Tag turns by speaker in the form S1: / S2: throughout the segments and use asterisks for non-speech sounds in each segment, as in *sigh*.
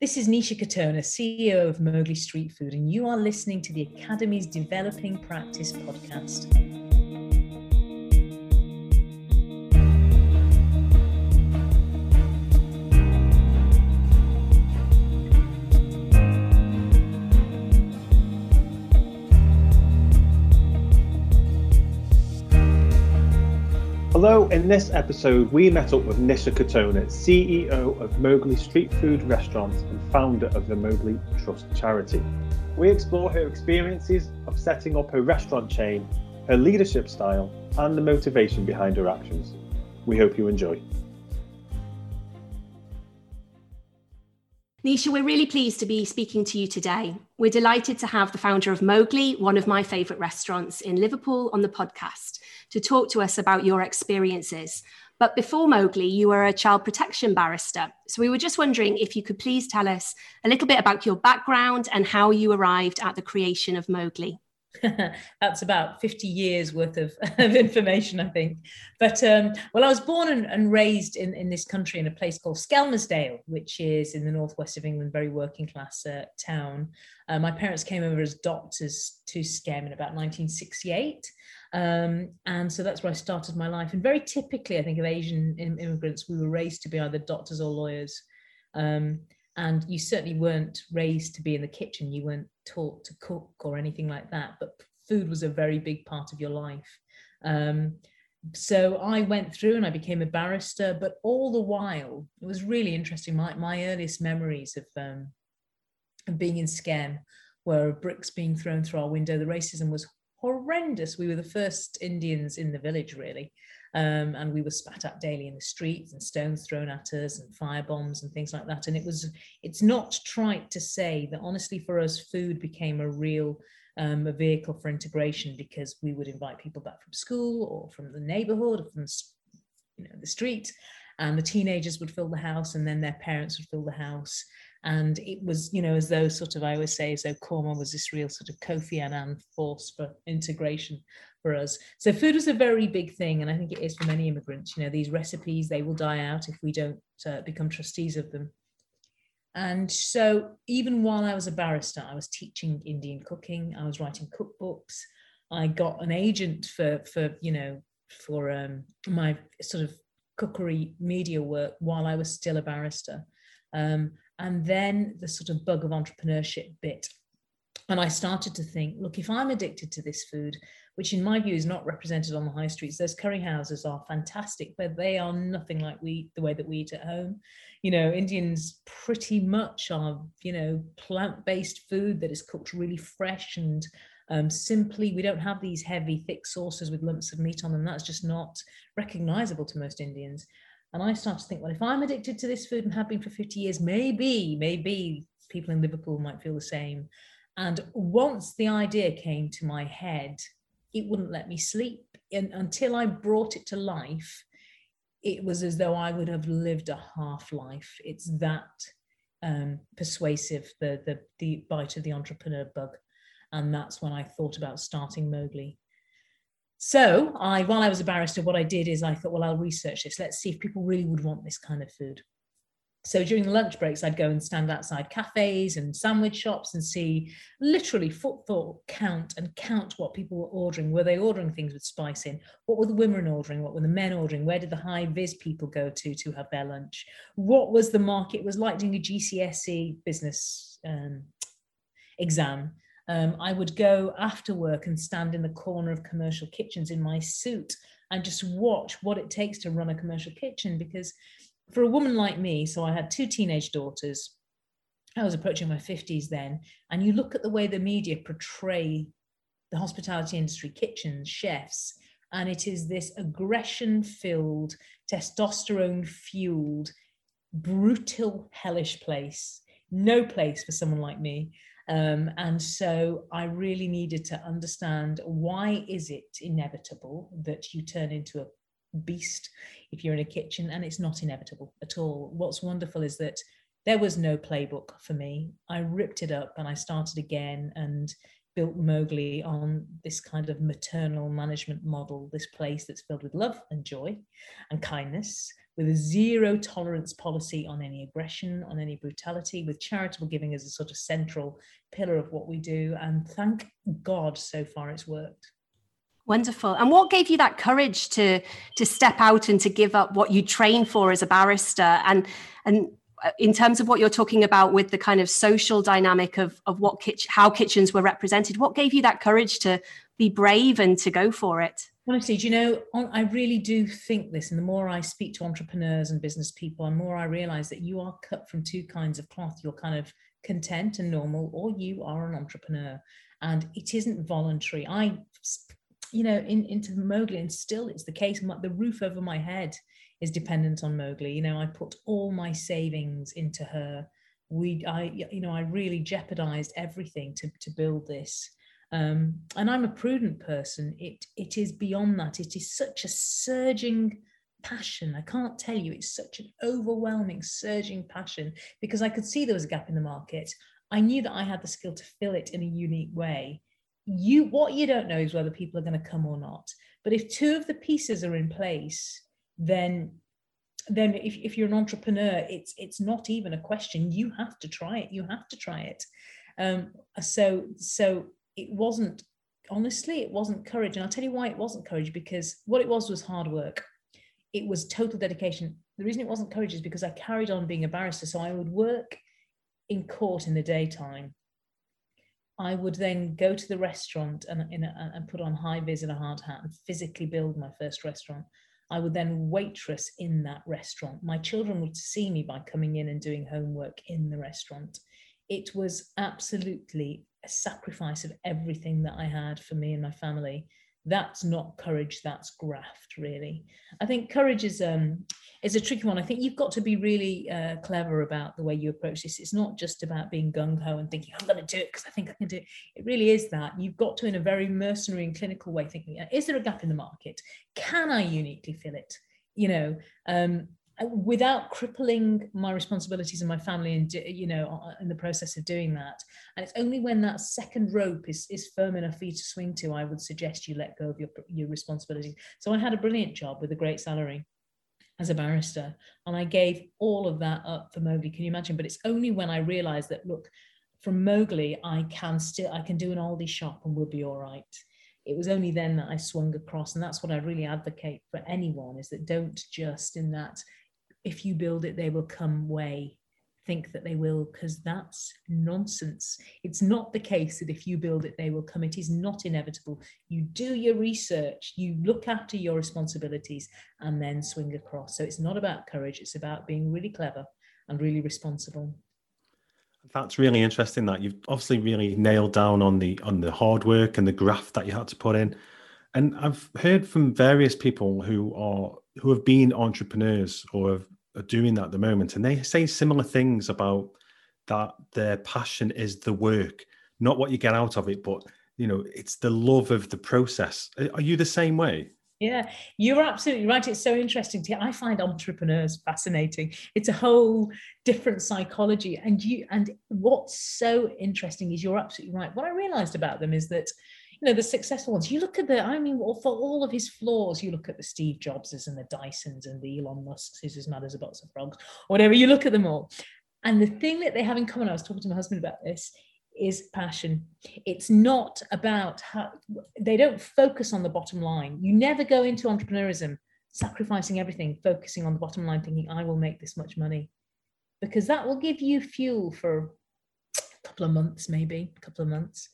S1: This is Nisha Katona, CEO of Mowgli Street Food, and you are listening to the Academy's Developing Practice podcast.
S2: In this episode, we met up with Nisha Katona, CEO of Mowgli Street Food Restaurants and founder of the Mowgli Trust charity. We explore her experiences of setting up her restaurant chain, her leadership style, and the motivation behind her actions. We hope you enjoy.
S3: Nisha, we're really pleased to be speaking to you today. We're delighted to have the founder of Mowgli, one of my favourite restaurants in Liverpool, on the podcast to talk to us about your experiences. But before Mowgli, you were a child protection barrister. So we were just wondering if you could please tell us a little bit about your background and how you arrived at the creation of Mowgli. *laughs*
S1: That's about 50 years worth of, *laughs* of information, I think. But um, well, I was born and, and, raised in, in this country in a place called Skelmersdale, which is in the northwest of England, very working class uh, town. Uh, my parents came over as doctors to Skem in about 1968. Um, and so that's where I started my life. And very typically, I think of Asian immigrants, we were raised to be either doctors or lawyers. Um, and you certainly weren't raised to be in the kitchen. You weren't taught to cook or anything like that. But food was a very big part of your life. Um, so I went through and I became a barrister, but all the while, it was really interesting. My, my earliest memories of, um, of being in Skem were bricks being thrown through our window. The racism was horrendous. We were the first Indians in the village, really. Um, and we were spat at daily in the streets and stones thrown at us and fire bombs and things like that. And it was, it's not trite to say that honestly for us, food became a real um, a vehicle for integration because we would invite people back from school or from the neighborhood or from you know, the street and the teenagers would fill the house and then their parents would fill the house and it was you know as though sort of i always say so korma was this real sort of kofi annan force for integration for us. So food was a very big thing and i think it is for many immigrants you know these recipes they will die out if we don't uh, become trustees of them. And so even while i was a barrister i was teaching indian cooking i was writing cookbooks. I got an agent for for you know for um, my sort of cookery media work while i was still a barrister. Um, and then the sort of bug of entrepreneurship bit. And I started to think, look, if I'm addicted to this food, which in my view is not represented on the high streets, those curry houses are fantastic, but they are nothing like we the way that we eat at home. You know, Indians pretty much are, you know, plant-based food that is cooked really fresh and um, simply we don't have these heavy thick sauces with lumps of meat on them that's just not recognizable to most indians and I started to think, well, if I'm addicted to this food and have been for 50 years, maybe, maybe people in Liverpool might feel the same. And once the idea came to my head, it wouldn't let me sleep. And until I brought it to life, it was as though I would have lived a half life. It's that um, persuasive, the, the, the bite of the entrepreneur bug. And that's when I thought about starting Mowgli. So I, while I was a barrister, what I did is I thought, well, I'll research this. Let's see if people really would want this kind of food. So during the lunch breaks, I'd go and stand outside cafes and sandwich shops and see literally footfall count and count what people were ordering. Were they ordering things with spice in? What were the women ordering? What were the men ordering? Where did the high vis people go to to have their lunch? What was the market? It was like doing a GCSE business um, exam um, I would go after work and stand in the corner of commercial kitchens in my suit and just watch what it takes to run a commercial kitchen. Because for a woman like me, so I had two teenage daughters, I was approaching my 50s then, and you look at the way the media portray the hospitality industry, kitchens, chefs, and it is this aggression filled, testosterone fueled, brutal, hellish place. No place for someone like me. Um, and so I really needed to understand why is it inevitable that you turn into a beast if you're in a kitchen and it's not inevitable at all. What's wonderful is that there was no playbook for me. I ripped it up and I started again and built Mowgli on this kind of maternal management model, this place that's filled with love and joy and kindness, with a zero tolerance policy on any aggression, on any brutality, with charitable giving as a sort of central pillar of what we do. And thank God so far it's worked.
S3: Wonderful. And what gave you that courage to to step out and to give up what you trained for as a barrister? And and uh, in terms of what you're talking about with the kind of social dynamic of of what kitch- how kitchens were represented, what gave you that courage to be brave and to go for it?
S1: Honestly, do you know, I really do think this. And the more I speak to entrepreneurs and business people, the more I realize that you are cut from two kinds of cloth. You're kind of content and normal, or you are an entrepreneur. And it isn't voluntary. I you know, in, into Mowgli, and still it's the case. The roof over my head is dependent on Mowgli. You know, I put all my savings into her. We, I, you know, I really jeopardized everything to to build this. Um, and I'm a prudent person. It it is beyond that. It is such a surging passion. I can't tell you. It's such an overwhelming, surging passion because I could see there was a gap in the market. I knew that I had the skill to fill it in a unique way you what you don't know is whether people are going to come or not but if two of the pieces are in place then then if, if you're an entrepreneur it's it's not even a question you have to try it you have to try it um, so so it wasn't honestly it wasn't courage and i'll tell you why it wasn't courage because what it was was hard work it was total dedication the reason it wasn't courage is because i carried on being a barrister so i would work in court in the daytime I would then go to the restaurant and, a, and put on high vis and a hard hat and physically build my first restaurant. I would then waitress in that restaurant. My children would see me by coming in and doing homework in the restaurant. It was absolutely a sacrifice of everything that I had for me and my family. That's not courage that's graft really. I think courage is um is a tricky one. I think you've got to be really uh, clever about the way you approach this. It's not just about being gung-ho and thinking i'm going to do it because i think i can do it. It really is that. You've got to in a very mercenary and clinical way thinking is there a gap in the market? Can i uniquely fill it? You know um without crippling my responsibilities and my family and you know uh, in the process of doing that and it's only when that second rope is is firm enough for you to swing to i would suggest you let go of your your responsibilities. So i had a brilliant job with a great salary as a barrister and i gave all of that up for mowgli. Can you imagine? But it's only when i realized that look from mowgli i can still i can do an aldi shop and we'll be all right. It was only then that I swung across, and that's what I really advocate for anyone: is that don't just in that if you build it, they will come way think that they will, because that's nonsense. It's not the case that if you build it, they will come. It is not inevitable. You do your research, you look after your responsibilities, and then swing across. So it's not about courage, it's about being really clever and really responsible.
S2: That's really interesting that you've obviously really nailed down on the on the hard work and the graft that you had to put in. And I've heard from various people who are who have been entrepreneurs or are doing that at the moment, and they say similar things about that their passion is the work, not what you get out of it, but you know, it's the love of the process. Are you the same way?
S1: Yeah, you're absolutely right. It's so interesting to I find entrepreneurs fascinating. It's a whole different psychology. And you and what's so interesting is you're absolutely right. What I realized about them is that you know the successful ones. You look at the i mean for all of his flaws you look at the steve jobses and the dysons and the elon musks who's as mad as a box of frogs whatever you look at them all. And the thing that they have in common i was talking to my husband about this is passion. It's not about how they don't focus on the bottom line. You never go into entrepreneurism sacrificing everything focusing on the bottom line thinking i will make this much money. Because that will give you fuel for a couple of months maybe a couple of months.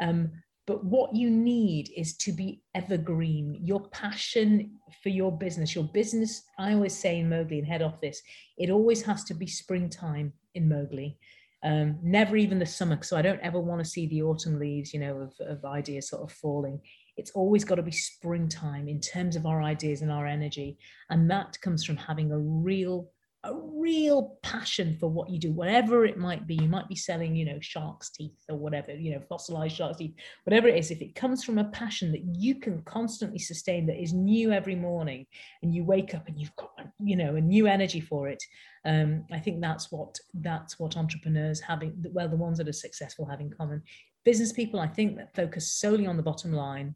S1: Um, but what you need is to be evergreen. Your passion for your business, your business, I always say in Mowgli in head office, it always has to be springtime in Mowgli. Um, never even the summer. So I don't ever want to see the autumn leaves, you know, of, of ideas sort of falling. It's always got to be springtime in terms of our ideas and our energy. And that comes from having a real a real passion for what you do, whatever it might be. You might be selling, you know, shark's teeth or whatever, you know, fossilized shark's teeth, whatever it is. If it comes from a passion that you can constantly sustain, that is new every morning, and you wake up and you've got, you know, a new energy for it, um, I think that's what that's what entrepreneurs having, well, the ones that are successful have in common. Business people, I think, that focus solely on the bottom line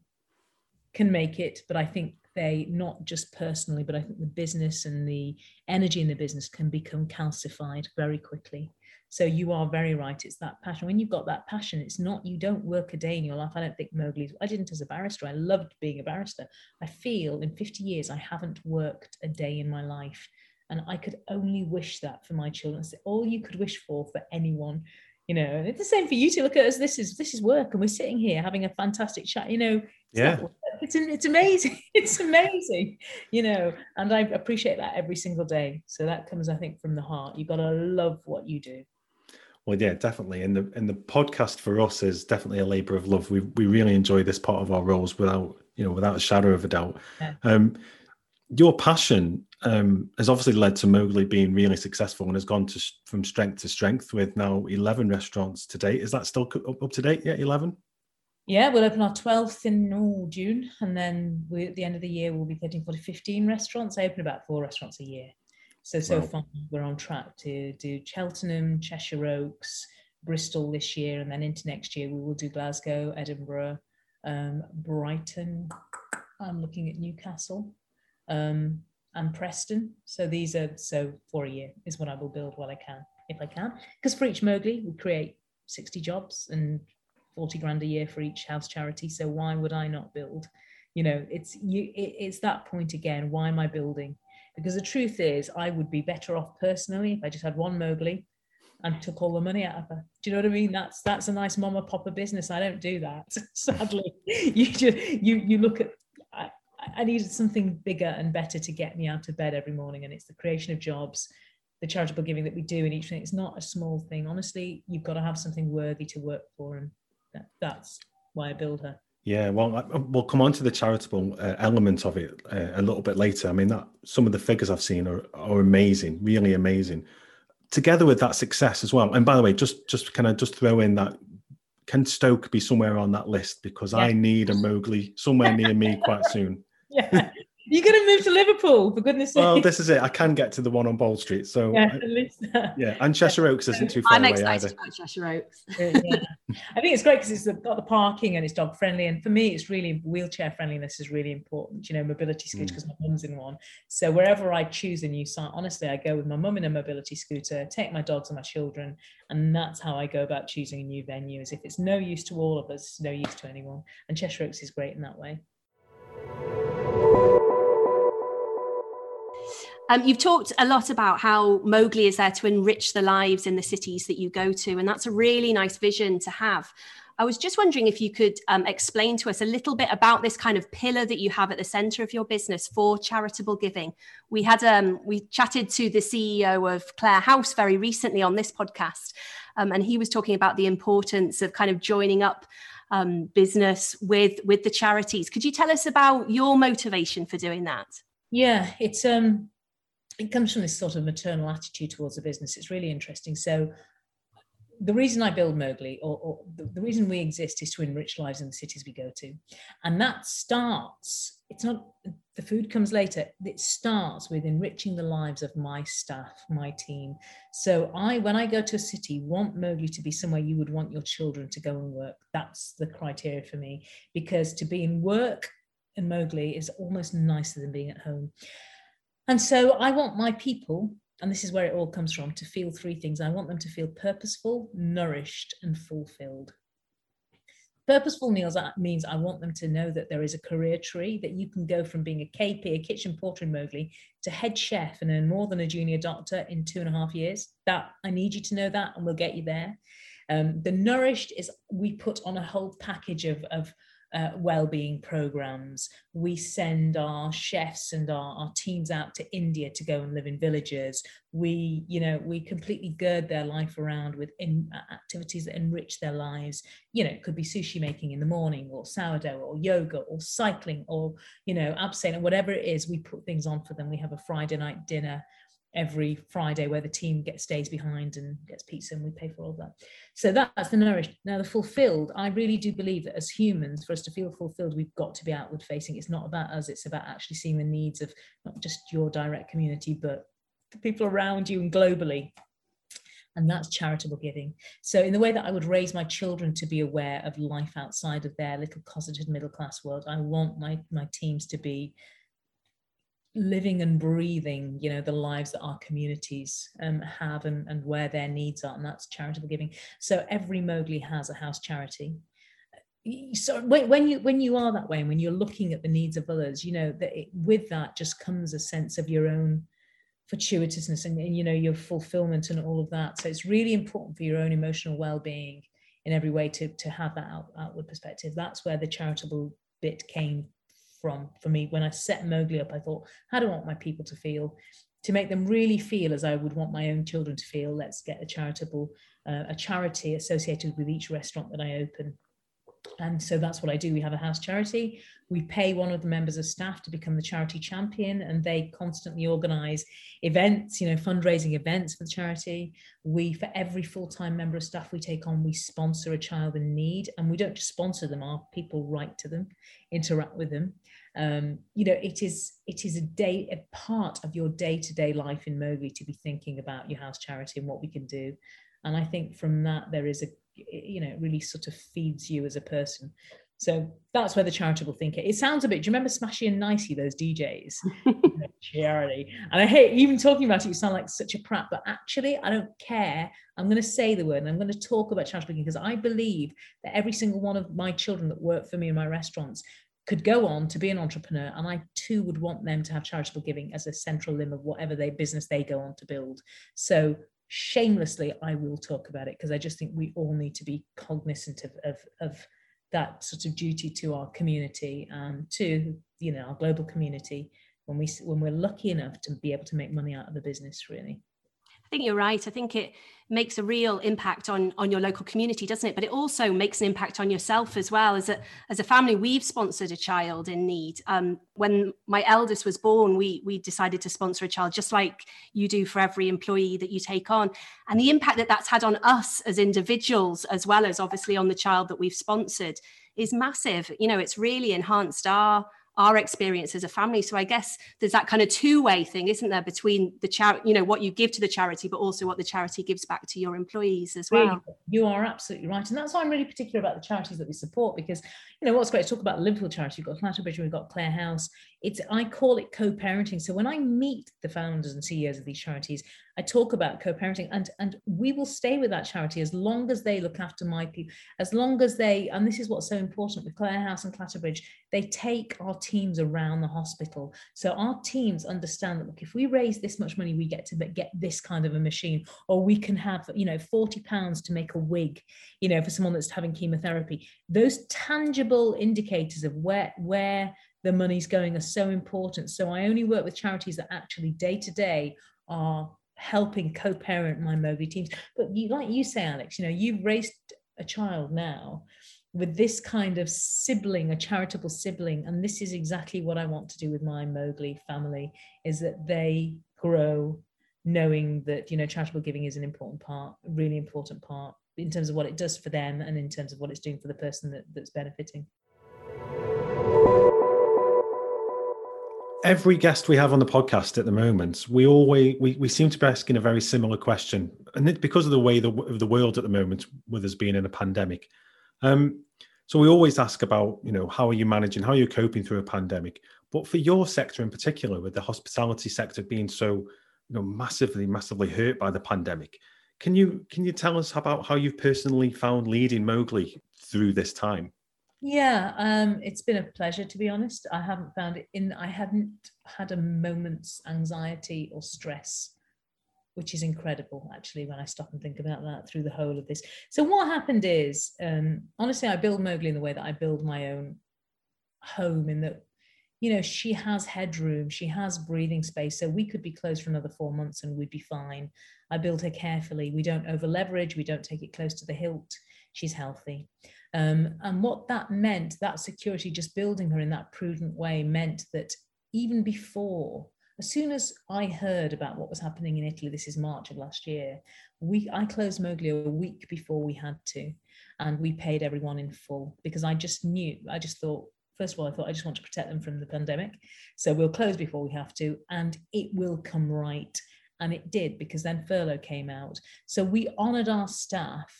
S1: can make it, but I think they not just personally, but I think the business and the energy in the business can become calcified very quickly. So you are very right. It's that passion. When you've got that passion, it's not, you don't work a day in your life. I don't think Mowgli's, I didn't as a barrister. I loved being a barrister. I feel in 50 years, I haven't worked a day in my life. And I could only wish that for my children. It's all you could wish for for anyone you know and it's the same for you to look at us this is this is work and we're sitting here having a fantastic chat you know
S2: yeah
S1: it's, it's amazing *laughs* it's amazing you know and i appreciate that every single day so that comes i think from the heart you've got to love what you do
S2: well, yeah, definitely. And the and the podcast for us is definitely a labor of love. We we really enjoy this part of our roles without you know without a shadow of a doubt. Yeah. Um, your passion um, has obviously led to Mowgli being really successful and has gone to from strength to strength with now 11 restaurants to date. Is that still up, up to date? Yeah, 11?
S1: Yeah, we'll open our 12th in oh, June. And then we, at the end of the year, we'll be getting probably 15 restaurants. I open about four restaurants a year. So, so wow. far, we're on track to do Cheltenham, Cheshire Oaks, Bristol this year. And then into next year, we will do Glasgow, Edinburgh, um, Brighton. I'm looking at Newcastle um, and Preston. So these are so for a year is what I will build while I can, if I can. Because for each Mowgli, we create 60 jobs and 40 grand a year for each house charity. So why would I not build? You know, it's you. It, it's that point again. Why am I building? Because the truth is, I would be better off personally if I just had one Mowgli and took all the money out of her. Do you know what I mean? That's that's a nice mama papa business. I don't do that. *laughs* Sadly, you just you you look at I needed something bigger and better to get me out of bed every morning. And it's the creation of jobs, the charitable giving that we do in each thing. It's not a small thing. Honestly, you've got to have something worthy to work for. And that, that's why I build her.
S2: Yeah, well, we'll come on to the charitable uh, element of it uh, a little bit later. I mean, that some of the figures I've seen are, are amazing, really amazing. Together with that success as well. And by the way, just just can I just throw in that can Stoke be somewhere on that list because yeah. I need a Mowgli somewhere near me quite *laughs* soon
S1: yeah. You're going to move to Liverpool, for goodness sake.
S2: Well, this is it. I can get to the one on Bold Street. So, yeah, at least yeah. and Cheshire Oaks isn't too far away. I'm away excited
S3: either. about Cheshire Oaks.
S1: yeah. I think it's great because it's got the parking and it's dog friendly. And for me, it's really wheelchair friendliness is really important, you know, mobility scooter because mm. my mum's in one. So, wherever I choose a new site, honestly, I go with my mum in a mobility scooter, take my dogs and my children. And that's how I go about choosing a new venue, is if it's no use to all of us, no use to anyone. And Cheshire Oaks is great in that way.
S3: Um, you've talked a lot about how Mowgli is there to enrich the lives in the cities that you go to, and that's a really nice vision to have. I was just wondering if you could um, explain to us a little bit about this kind of pillar that you have at the centre of your business for charitable giving. We had um, we chatted to the CEO of Clare House very recently on this podcast, um, and he was talking about the importance of kind of joining up um, business with with the charities. Could you tell us about your motivation for doing that?
S1: Yeah, it's um it comes from this sort of maternal attitude towards a business. It's really interesting. So the reason I build Mowgli, or, or the, reason we exist, is to enrich lives in the cities we go to, and that starts. It's not the food comes later. It starts with enriching the lives of my staff, my team. So I, when I go to a city, want Mowgli to be somewhere you would want your children to go and work. That's the criteria for me, because to be in work in Mowgli is almost nicer than being at home. And so I want my people, and this is where it all comes from, to feel three things. I want them to feel purposeful, nourished, and fulfilled. Purposeful meals means I want them to know that there is a career tree, that you can go from being a KP, a kitchen porter in Mowgli, to head chef and earn more than a junior doctor in two and a half years. That I need you to know that, and we'll get you there. Um, the nourished is we put on a whole package of, of uh, well-being programs. We send our chefs and our, our teams out to India to go and live in villages. We, you know, we completely gird their life around with in, uh, activities that enrich their lives. You know, it could be sushi making in the morning, or sourdough, or yoga, or cycling, or you know, abseiling, whatever it is. We put things on for them. We have a Friday night dinner every Friday where the team gets stays behind and gets pizza and we pay for all that. So that's the nourished. Now the fulfilled, I really do believe that as humans, for us to feel fulfilled, we've got to be outward facing. It's not about us, it's about actually seeing the needs of not just your direct community, but the people around you and globally. And that's charitable giving. So, in the way that I would raise my children to be aware of life outside of their little cosseted middle class world, I want my, my teams to be living and breathing you know the lives that our communities um, have and, and where their needs are and that's charitable giving. So every mowgli has a house charity. So when, you when you are that way and when you're looking at the needs of others you know that it, with that just comes a sense of your own fortuitousness and, and you know your fulfillment and all of that. So it's really important for your own emotional well-being in every way to to have that out, outward perspective. That's where the charitable bit came from for me when I set Mowgli up. I thought, how do I want my people to feel? To make them really feel as I would want my own children to feel, let's get a charitable, uh, a charity associated with each restaurant that I open. And so that's what I do. We have a house charity. We pay one of the members of staff to become the charity champion, and they constantly organize events, you know, fundraising events for the charity. We, for every full time member of staff we take on, we sponsor a child in need. And we don't just sponsor them, our people write to them, interact with them um, you know it is it is a day a part of your day-to-day life in Mowgli to be thinking about your house charity and what we can do and I think from that there is a you know it really sort of feeds you as a person so that's where the charitable thinker. It sounds a bit. Do you remember Smashie and Nicey, those DJs? *laughs* Charity. And I hate even talking about it. You sound like such a prat, but actually, I don't care. I'm going to say the word, and I'm going to talk about charitable because I believe that every single one of my children that work for me in my restaurants could go on to be an entrepreneur and i too would want them to have charitable giving as a central limb of whatever they business they go on to build. So shamelessly i will talk about it because i just think we all need to be cognizant of, of, of that sort of duty to our community and to you know our global community when we when we're lucky enough to be able to make money out of the business really
S3: I think you're right. I think it makes a real impact on on your local community, doesn't it? But it also makes an impact on yourself as well. As a as a family, we've sponsored a child in need. Um, when my eldest was born, we we decided to sponsor a child, just like you do for every employee that you take on. And the impact that that's had on us as individuals, as well as obviously on the child that we've sponsored, is massive. You know, it's really enhanced our our experience as a family. So I guess there's that kind of two-way thing, isn't there, between the charity, you know, what you give to the charity, but also what the charity gives back to your employees as well.
S1: You are absolutely right. And that's why I'm really particular about the charities that we support, because you know what's great to talk about the Liverpool charity, we've got Clatterbridge, we've got Clare House. It's I call it co-parenting. So when I meet the founders and CEOs of these charities, I talk about co-parenting and, and we will stay with that charity as long as they look after my people, as long as they, and this is what's so important with Clare House and Clatterbridge, they take our teams around the hospital. So our teams understand that look, if we raise this much money, we get to get this kind of a machine, or we can have, you know, 40 pounds to make a wig, you know, for someone that's having chemotherapy. Those tangible indicators of where, where the money's going are so important. So I only work with charities that actually day to day are helping co-parent my Mowgli teams. But you, like you say, Alex, you know, you've raised a child now with this kind of sibling, a charitable sibling, and this is exactly what I want to do with my Mowgli family: is that they grow knowing that you know charitable giving is an important part, really important part in terms of what it does for them and in terms of what it's doing for the person that, that's benefiting.
S2: every guest we have on the podcast at the moment, we always we, we seem to be asking a very similar question, and it's because of the way the, the world at the moment, with us being in a pandemic, um, so we always ask about you know how are you managing, how are you coping through a pandemic, but for your sector in particular, with the hospitality sector being so you know massively massively hurt by the pandemic, can you can you tell us about how you've personally found leading Mowgli through this time?
S1: Yeah, um, it's been a pleasure to be honest. I haven't found it in. I hadn't had a moment's anxiety or stress, which is incredible actually when I stop and think about that through the whole of this. So what happened is, um, honestly, I build Mowgli in the way that I build my own home. In that, you know, she has headroom, she has breathing space, so we could be closed for another four months and we'd be fine. I build her carefully. We don't over leverage. We don't take it close to the hilt. She's healthy. Um, and what that meant, that security, just building her in that prudent way, meant that even before, as soon as I heard about what was happening in Italy, this is March of last year, we I closed Mowgli a week before we had to, and we paid everyone in full because I just knew, I just thought, first of all, I thought I just want to protect them from the pandemic, so we'll close before we have to, and it will come right. And it did because then furlough came out. So we honoured our staff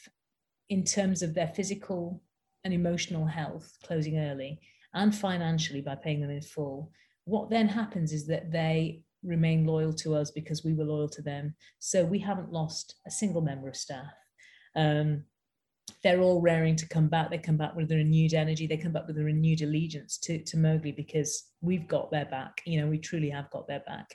S1: in terms of their physical and emotional health closing early and financially by paying them in full what then happens is that they remain loyal to us because we were loyal to them. So we haven't lost a single member of staff. Um, they're all raring to come back. They come back with a renewed energy. They come back with a renewed allegiance to, to Mowgli because we've got their back. You know, we truly have got their back.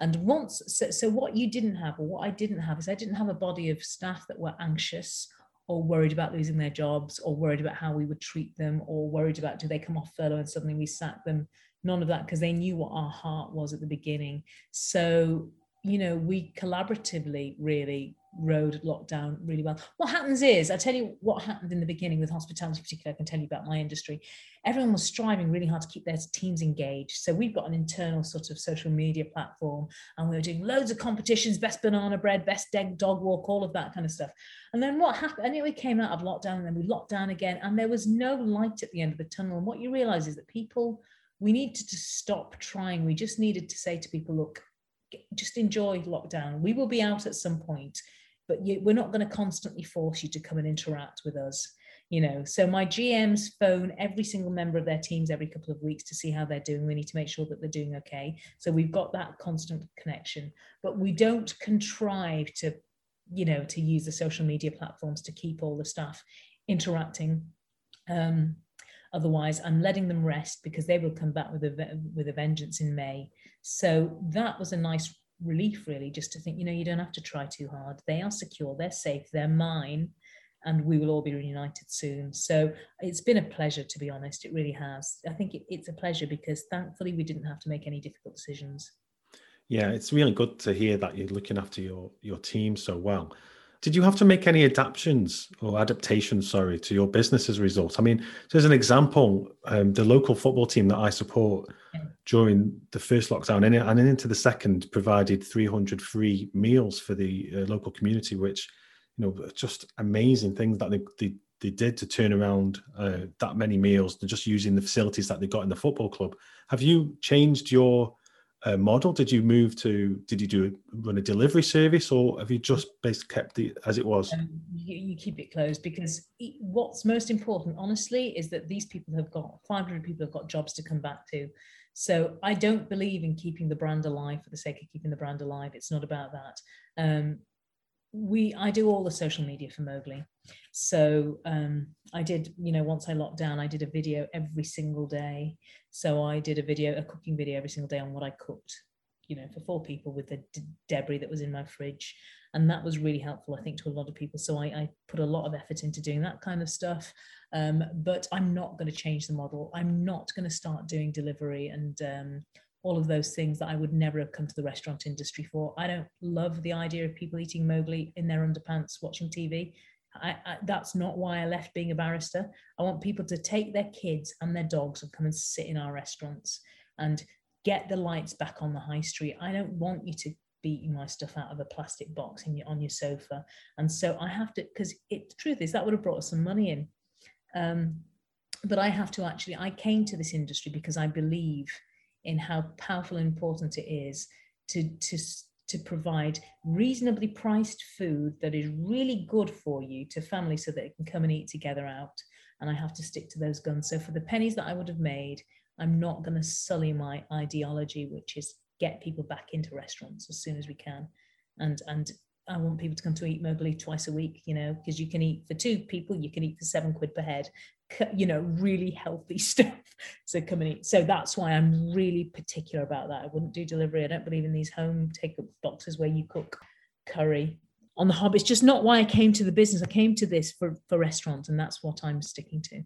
S1: And once, so, so what you didn't have, or what I didn't have, is I didn't have a body of staff that were anxious or worried about losing their jobs or worried about how we would treat them or worried about do they come off furlough and suddenly we sack them. None of that because they knew what our heart was at the beginning. So, you know, we collaboratively really rode lockdown really well. What happens is, I tell you what happened in the beginning with hospitality, particularly, I can tell you about my industry. Everyone was striving really hard to keep their teams engaged. So we've got an internal sort of social media platform, and we were doing loads of competitions, best banana bread, best dog walk, all of that kind of stuff. And then what happened? Anyway, we came out of lockdown, and then we locked down again, and there was no light at the end of the tunnel. And what you realize is that people, we needed to stop trying. We just needed to say to people, look, just enjoy lockdown. We will be out at some point but you, we're not going to constantly force you to come and interact with us you know so my gms phone every single member of their teams every couple of weeks to see how they're doing we need to make sure that they're doing okay so we've got that constant connection but we don't contrive to you know to use the social media platforms to keep all the staff interacting um, otherwise i'm letting them rest because they will come back with a with a vengeance in may. So that was a nice relief really just to think you know you don't have to try too hard. They are secure. They're safe. They're mine. And we will all be reunited soon. So it's been a pleasure to be honest. It really has. I think it, it's a pleasure because thankfully we didn't have to make any difficult decisions.
S2: Yeah it's really good to hear that you're looking after your your team so well did you have to make any adaptations or adaptations, sorry, to your business as a result? I mean, so as an example, um, the local football team that I support during the first lockdown and, and into the second provided 300 free meals for the uh, local community, which, you know, just amazing things that they, they, they did to turn around uh, that many meals, just using the facilities that they got in the football club. Have you changed your uh, model? Did you move to? Did you do run a delivery service, or have you just basically kept it as it was? Um,
S1: you, you, keep it closed because what's most important, honestly, is that these people have got 500 people have got jobs to come back to. So I don't believe in keeping the brand alive for the sake of keeping the brand alive. It's not about that. Um, we I do all the social media for Mowgli. So um, I did, you know, once I locked down, I did a video every single day. So I did a video, a cooking video every single day on what I cooked, you know, for four people with the d- debris that was in my fridge. And that was really helpful, I think, to a lot of people. So I, I put a lot of effort into doing that kind of stuff. Um, but I'm not going to change the model. I'm not going to start doing delivery and um, all of those things that I would never have come to the restaurant industry for. I don't love the idea of people eating Mowgli in their underpants watching TV. I, I, that's not why I left being a barrister. I want people to take their kids and their dogs and come and sit in our restaurants and get the lights back on the high street. I don't want you to be eating my stuff out of a plastic box in your, on your sofa. And so I have to, because the truth is that would have brought us some money in. Um, but I have to actually, I came to this industry because I believe in how powerful and important it is to, to, to provide reasonably priced food that is really good for you to families so that it can come and eat together out. And I have to stick to those guns. So for the pennies that I would have made, I'm not going to sully my ideology, which is get people back into restaurants as soon as we can. And and I want people to come to eat Mowgli twice a week, you know, because you can eat for two people, you can eat for seven quid per head, you know, really healthy *laughs* stuff. So come and eat. So that's why I'm really particular about that. I wouldn't do delivery. I don't believe in these home take up boxes where you cook curry on the hob. It's just not why I came to the business. I came to this for, for restaurants, and that's what I'm sticking to.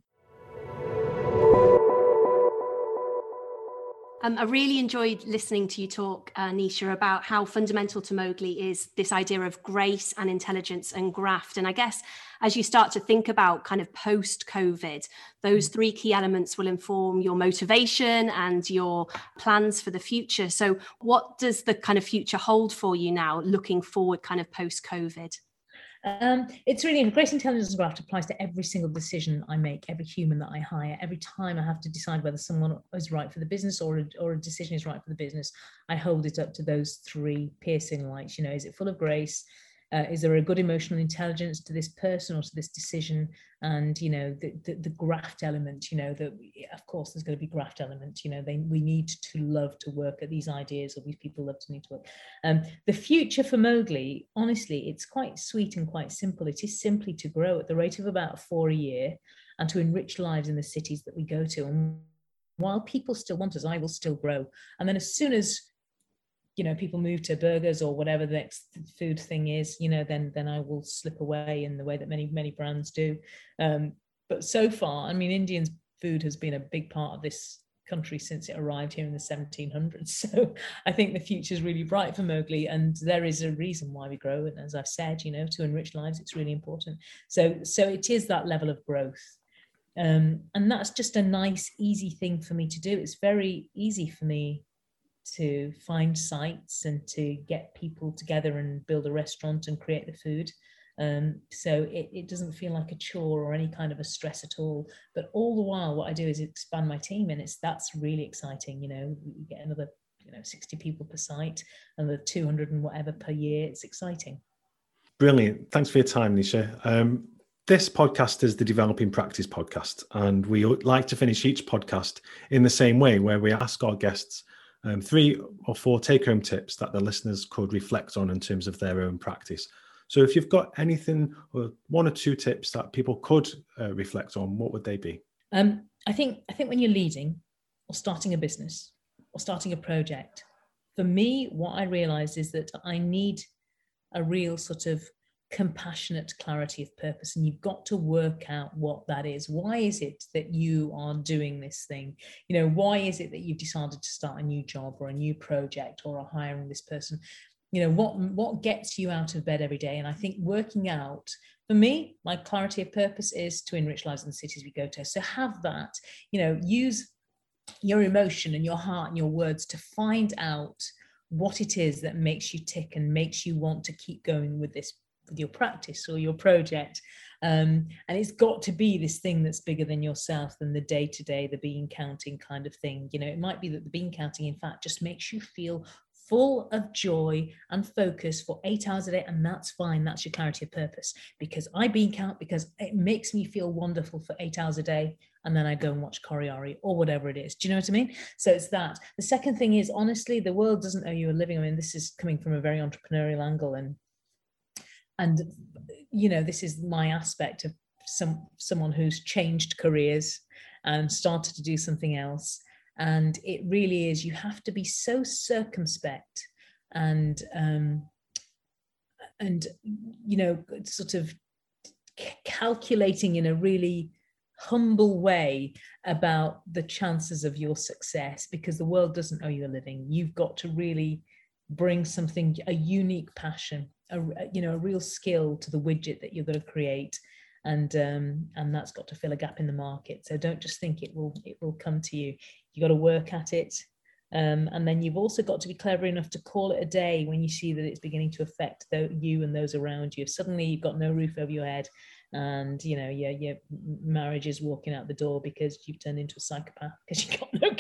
S3: Um, I really enjoyed listening to you talk, uh, Nisha, about how fundamental to Mowgli is this idea of grace and intelligence and graft. And I guess as you start to think about kind of post COVID, those three key elements will inform your motivation and your plans for the future. So, what does the kind of future hold for you now, looking forward, kind of post COVID?
S1: Um, it's really grace intelligence graft applies to every single decision I make, every human that I hire, every time I have to decide whether someone is right for the business or a, or a decision is right for the business. I hold it up to those three piercing lights. You know, is it full of grace? Uh, is there a good emotional intelligence to this person or to this decision? And you know the, the, the graft element you know that of course there's going to be graft element you know they we need to love to work at these ideas or these people love to need to work. Um, the future for mowgli honestly it's quite sweet and quite simple. It is simply to grow at the rate of about four a year and to enrich lives in the cities that we go to. And while people still want us i will still grow. And then as soon as you know people move to burgers or whatever the next food thing is you know then then i will slip away in the way that many many brands do. Um, but so far i mean indian's food has been a big part of this country since it arrived here in the 1700s *laughs* so i think the future is really bright for mowgli and there is a reason why we grow. And as i've said you know to enrich lives it's really important. So so it is that level of growth. Um, and that's just a nice easy thing for me to do. It's very easy for me to find sites and to get people together and build a restaurant and create the food. Um, so it, it doesn't feel like a chore or any kind of a stress at all. But all the while, what I do is expand my team, and it's that's really exciting. You know, we get another you know 60 people per site, another 200 and whatever per year. It's exciting.
S2: Brilliant. Thanks for your time, Nisha. Um, this podcast is the Developing Practice podcast, and we like to finish each podcast in the same way, where we ask our guests um, three or four take home tips that the listeners could reflect on in terms of their own practice. So, if you've got anything or one or two tips that people could uh, reflect on, what would they be?
S1: Um, I think I think when you're leading or starting a business or starting a project, for me, what I realize is that I need a real sort of compassionate clarity of purpose and you've got to work out what that is. Why is it that you are doing this thing? You know why is it that you've decided to start a new job or a new project or are hiring this person? You know what what gets you out of bed every day? And i think working out for me my clarity of purpose is to enrich lives in the cities we go to. So have that you know use your emotion and your heart and your words to find out what it is that makes you tick and makes you want to keep going with this with your practice or your project um, and it's got to be this thing that's bigger than yourself than the day to day the bean counting kind of thing you know it might be that the bean counting in fact just makes you feel full of joy and focus for eight hours a day and that's fine that's your clarity of purpose because i bean count because it makes me feel wonderful for eight hours a day and then I go and watch Coriari or whatever it is. Do you know what I mean? So it's that. The second thing is honestly, the world doesn't owe you a living. I mean, this is coming from a very entrepreneurial angle, and and you know this is my aspect of some someone who's changed careers and started to do something else. And it really is you have to be so circumspect and um and you know sort of calculating in a really humble way about the chances of your success because the world doesn't owe you a living. You've got to really bring something a unique passion a you know a real skill to the widget that you're going to create. And um, and that's got to fill a gap in the market. So don't just think it will it will come to you. You got to work at it. Um, and then you've also got to be clever enough to call it a day when you see that it's beginning to affect the, you and those around you. If suddenly you've got no roof over your head and you know your, your marriage is walking out the door because you've turned into a psychopath because you've got no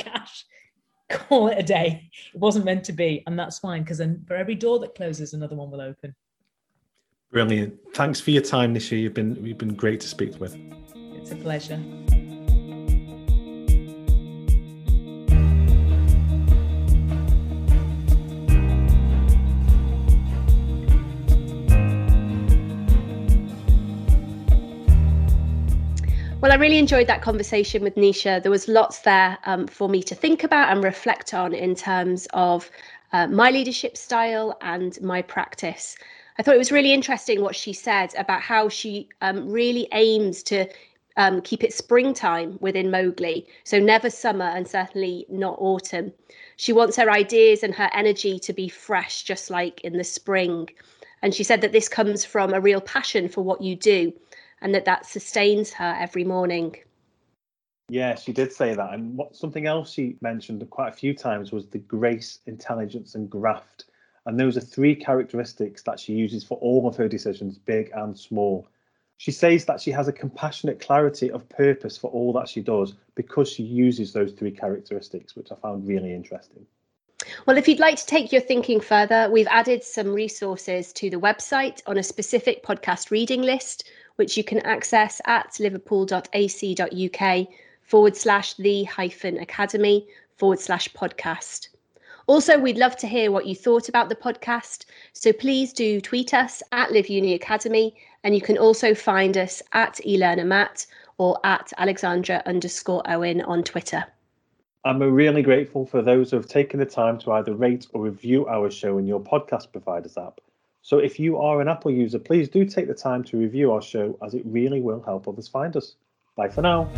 S1: call it a day. It wasn't meant to be, and that's fine because then for every door that closes, another one will open.
S2: Brilliant. Thanks for your time, Nisha. You've been you've been great to speak with.
S1: It's a pleasure.
S3: Well, I really enjoyed that conversation with Nisha. There was lots there um, for me to think about and reflect on in terms of uh, my leadership style and my practice. I thought it was really interesting what she said about how she um, really aims to um, keep it springtime within Mowgli. So never summer and certainly not autumn. She wants her ideas and her energy to be fresh, just like in the spring. And she said that this comes from a real passion for what you do and that that sustains her every morning.
S2: Yeah, she did say that. And what something else she mentioned quite a few times was the grace, intelligence, and graft. And those are three characteristics that she uses for all of her decisions, big and small. She says that she has a compassionate clarity of purpose for all that she does because she uses those three characteristics, which I found really interesting.
S3: Well, if you'd like to take your thinking further, we've added some resources to the website on a specific podcast reading list, which you can access at liverpool.ac.uk forward slash the hyphen academy forward slash podcast. Also, we'd love to hear what you thought about the podcast. So please do tweet us at Live Uni Academy, and you can also find us at eLearnerMatt or at Alexandra underscore Owen on Twitter.
S2: I'm really grateful for those who have taken the time to either rate or review our show in your podcast provider's app. So if you are an Apple user, please do take the time to review our show as it really will help others find us. Bye for now.